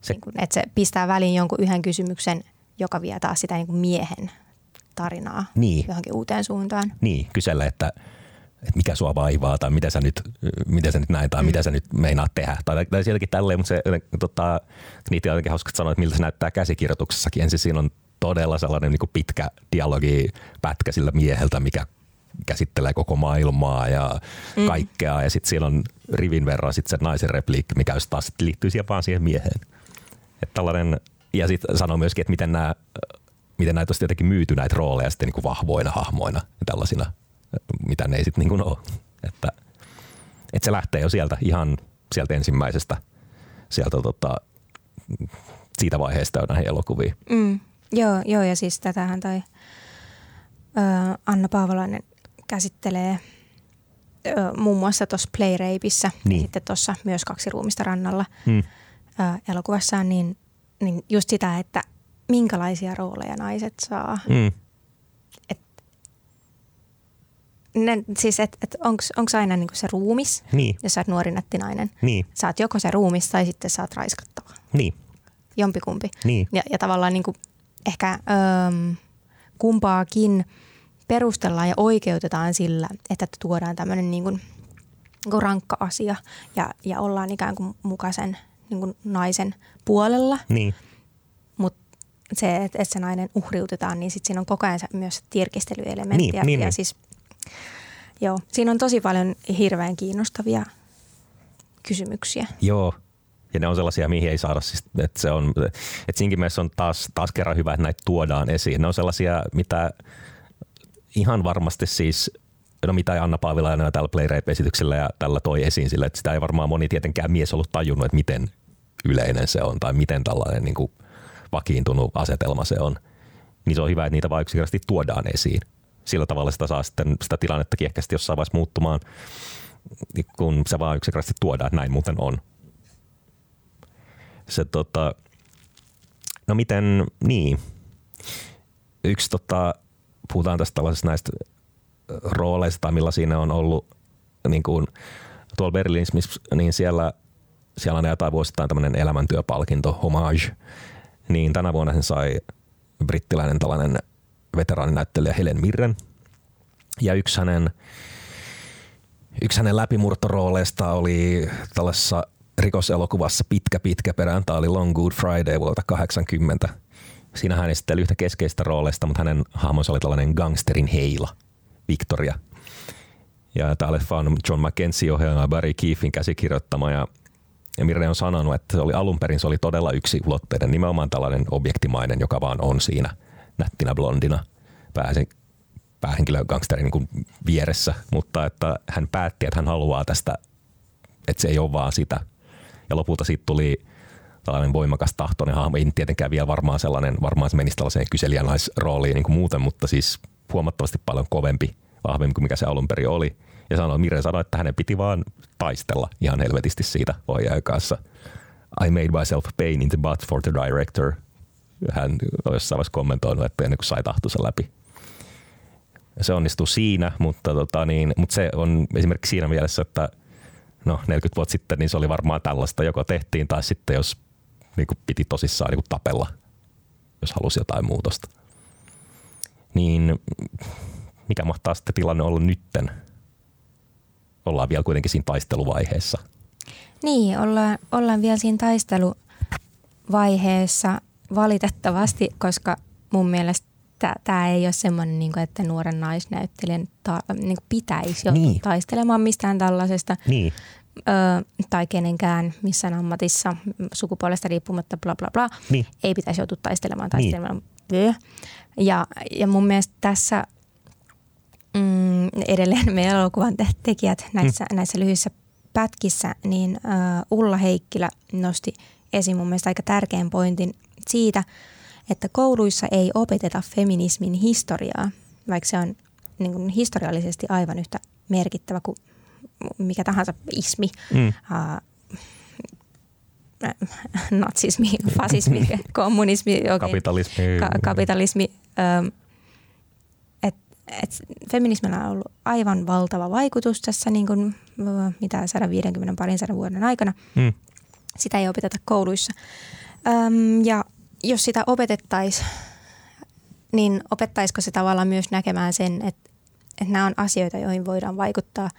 Se, niin kuin, että se pistää väliin jonkun yhden kysymyksen, joka vie taas sitä niin kuin miehen tarinaa Niin. johonkin uuteen suuntaan. Niin, kysellä, että, että mikä sua vaivaa tai mitä sä nyt, mitä sä nyt näin tai mm. mitä sä nyt meinaat tehdä. Tai, tai sieltäkin tälleen, mutta se tota, niitä on jotenkin hauska sanoa, että miltä se näyttää käsikirjoituksessakin. Ensin siinä on todella sellainen niin kuin pitkä dialogi pätkä sillä mieheltä, mikä käsittelee koko maailmaa ja mm. kaikkea. Ja sitten siellä on rivin verran sit se naisen repliikki, mikä just taas sit liittyy siihen vaan siihen mieheen. Et tällainen, ja sitten sanoo myöskin, että miten nämä miten näitä on jotenkin myyty näitä rooleja sitten niin kuin vahvoina hahmoina ja tällaisina, mitä ne ei sitten niin ole. Että, että se lähtee jo sieltä ihan sieltä ensimmäisestä, sieltä tota, siitä vaiheesta jo näihin elokuviin. Mm. Joo, joo, ja siis tätähän toi ö, Anna Paavolainen käsittelee ö, muun muassa tuossa Playrapeissa Niin. ja sitten tuossa myös kaksi ruumista rannalla Hmm. ö, elokuvassaan, niin, niin just sitä, että minkälaisia rooleja naiset saa. Mm. Ne, siis, että et onko aina niinku se ruumis, Niin, jos sä oot nuori nätti nainen. niin, Sä oot joko se ruumis tai sitten sä oot raiskattava. niin, Jompikumpi. niin, Ja, ja tavallaan niin kuin ehkä öm, kumpaakin perustellaan ja oikeutetaan sillä, että tuodaan tämmöinen niin kuin, niin kuin rankka asia ja, ja ollaan ikään kuin mukaisen niin kuin naisen puolella. niin, Mutta se, että, se nainen uhriutetaan, niin sitten siinä on koko ajan myös tirkistelyelementti. Niin, ja, niin, ja niin. siis, joo, siinä on tosi paljon hirveän kiinnostavia kysymyksiä. joo. Ja ne on sellaisia, mihin ei saada, siis, että se on, että siinkin mielessä on taas, taas kerran hyvä, että näitä tuodaan esiin. Ne on sellaisia, mitä ihan varmasti siis, no mitä Anna Paavilainen tällä Playrape-esityksellä ja tällä toi esiin sillä, että sitä ei varmaan moni tietenkään mies ollut tajunnut, että miten yleinen se on tai miten tällainen niin kuin vakiintunut asetelma se on. Niin se on hyvä, että niitä vaan yksinkertaisesti tuodaan esiin. Sillä tavalla sitä saa sitten sitä tilannettakin ehkä sitten jossain vaiheessa muuttumaan, kun se vaan yksinkertaisesti tuodaan, että näin muuten on. Se tota, no miten, niin. Yksi tota, puhutaan tästä tällaisesta näistä rooleista tai millaisia ne on ollut niin kuin tuolla Berliinissä, niin siellä, siellä on jotain vuosittain tämmöinen elämäntyöpalkinto, homage, niin tänä vuonna sen sai brittiläinen tällainen veteraaninäyttelijä Helen Mirren. Ja yksi hänen, yksi hänen läpimurtorooleista oli tällaisessa rikoselokuvassa Pitkä pitkä perjantai oli Long Good Friday vuodelta 80. Siinä hän esitteli yhtä keskeistä rooleista, mutta hänen hahmonsa oli tällainen gangsterin heila, Victoria. Ja tämä leffa on John McKenzie ja Barry Keefin käsikirjoittama ja ja Mirre on sanonut, että se oli alun perin se oli todella yksi ulotteinen, nimenomaan tällainen objektimainen, joka vaan on siinä nättinä blondina pääsen, päähenkilö gangsterin niin vieressä, mutta että hän päätti, että hän haluaa tästä, että se ei ole vaan sitä. Ja lopulta siitä tuli tällainen voimakas tahtoinen hahmo, ei tietenkään vielä varmaan sellainen, varmaan se menisi tällaiseen kyselijänaisrooliin niin kuin muuten, mutta siis huomattavasti paljon kovempi, vahvempi kuin mikä se alun perin oli. Ja sanoi, Mirre sanoi, että hänen piti vaan taistella ihan helvetisti siitä ohjaajan kanssa. I made myself pain in the butt for the director. Hän on jossain vaiheessa kommentoinut, että ennen kuin sai tahtonsa läpi. Se onnistuu siinä, mutta, tota niin, mutta se on esimerkiksi siinä mielessä, että no 40 vuotta sitten niin se oli varmaan tällaista, joko tehtiin tai sitten jos niin kuin piti tosissaan niin kuin tapella, jos halusi jotain muutosta. Niin mikä mahtaa sitten tilanne olla nytten? ollaan vielä kuitenkin siinä taisteluvaiheessa. Niin, ollaan, ollaan vielä siinä taisteluvaiheessa valitettavasti, koska mun mielestä tämä ei ole semmoinen, niin kuin, että nuoren naisnäyttelijän ta, niin kuin pitäisi joutua niin. taistelemaan mistään tällaisesta. Niin. Ö, tai kenenkään missään ammatissa sukupuolesta riippumatta bla bla bla. Niin. Ei pitäisi joutua taistelemaan taistelemaan. Niin. Ja, ja mun mielestä tässä mm, edelleen meidän elokuvan tekijät näissä, mm. näissä lyhyissä pätkissä, niin uh, Ulla Heikkilä nosti esiin mun mielestä aika tärkeän pointin siitä, että kouluissa ei opeteta feminismin historiaa, vaikka se on niin kuin historiallisesti aivan yhtä merkittävä kuin mikä tahansa ismi, mm. uh, natsismi, fasismi, kommunismi, okay. kapitalismi. Ka- kapitalismi. Um, et, et feminismillä on ollut aivan valtava vaikutus tässä niin kuin, mitä 150 parin sadan vuoden aikana. Mm. Sitä ei opeteta kouluissa. Um, ja jos sitä opetettaisiin, niin opettaisiko se tavallaan myös näkemään sen, että, että nämä on asioita, joihin voidaan vaikuttaa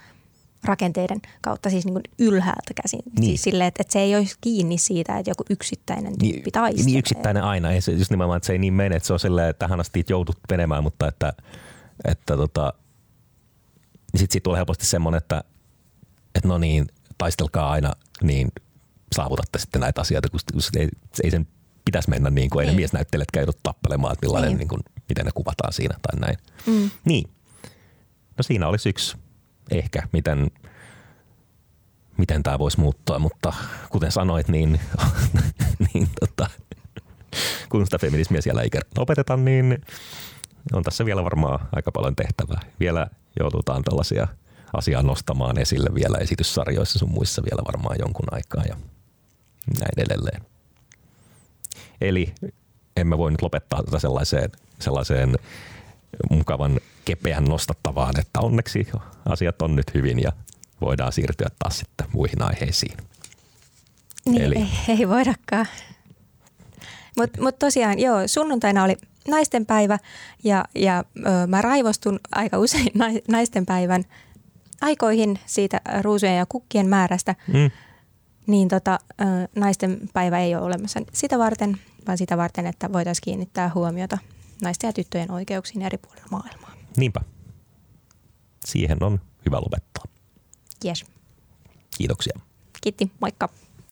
rakenteiden kautta, siis niin kuin ylhäältä käsin. Niin. Siis sille, että, että se ei olisi kiinni siitä, että joku yksittäinen tyyppi niin, taistelee. Niin yksittäinen aina, ei se, just nimenomaan, että se ei niin mene, että se on silleen, että tähän asti joudut menemään, mutta että, että tota, niin sitten siitä tulee helposti semmoinen, että, että no niin, taistelkaa aina, niin saavutatte sitten näitä asioita, kun ei, ei sen pitäisi mennä niin kuin ei ne niin. miesnäyttelijät joudu tappelemaan, että millainen, niin. Niin kuin, miten ne kuvataan siinä tai näin. Mm. Niin. No siinä olisi yksi ehkä, miten, miten tämä voisi muuttua, mutta kuten sanoit, niin, niin tota, kun sitä feminismiä siellä ei opeteta, niin on tässä vielä varmaan aika paljon tehtävää. Vielä joudutaan tällaisia asiaa nostamaan esille vielä esityssarjoissa sun muissa vielä varmaan jonkun aikaa ja näin edelleen. Eli emme voi nyt lopettaa tätä sellaiseen, sellaiseen mukavan kepeän nostattavaan, että onneksi asiat on nyt hyvin ja voidaan siirtyä taas sitten muihin aiheisiin. Niin, Eli. Ei, ei voidakaan. Mutta mut tosiaan, joo, sunnuntaina oli naistenpäivä ja, ja ö, mä raivostun aika usein naistenpäivän aikoihin siitä ruusujen ja kukkien määrästä. Mm. Niin tota, ö, naistenpäivä ei ole olemassa sitä varten, vaan sitä varten, että voitaisiin kiinnittää huomiota naisten ja tyttöjen oikeuksiin eri puolilla maailmaa. Niinpä. Siihen on hyvä lopettaa. Yes. Kiitoksia. Kiitti, moikka.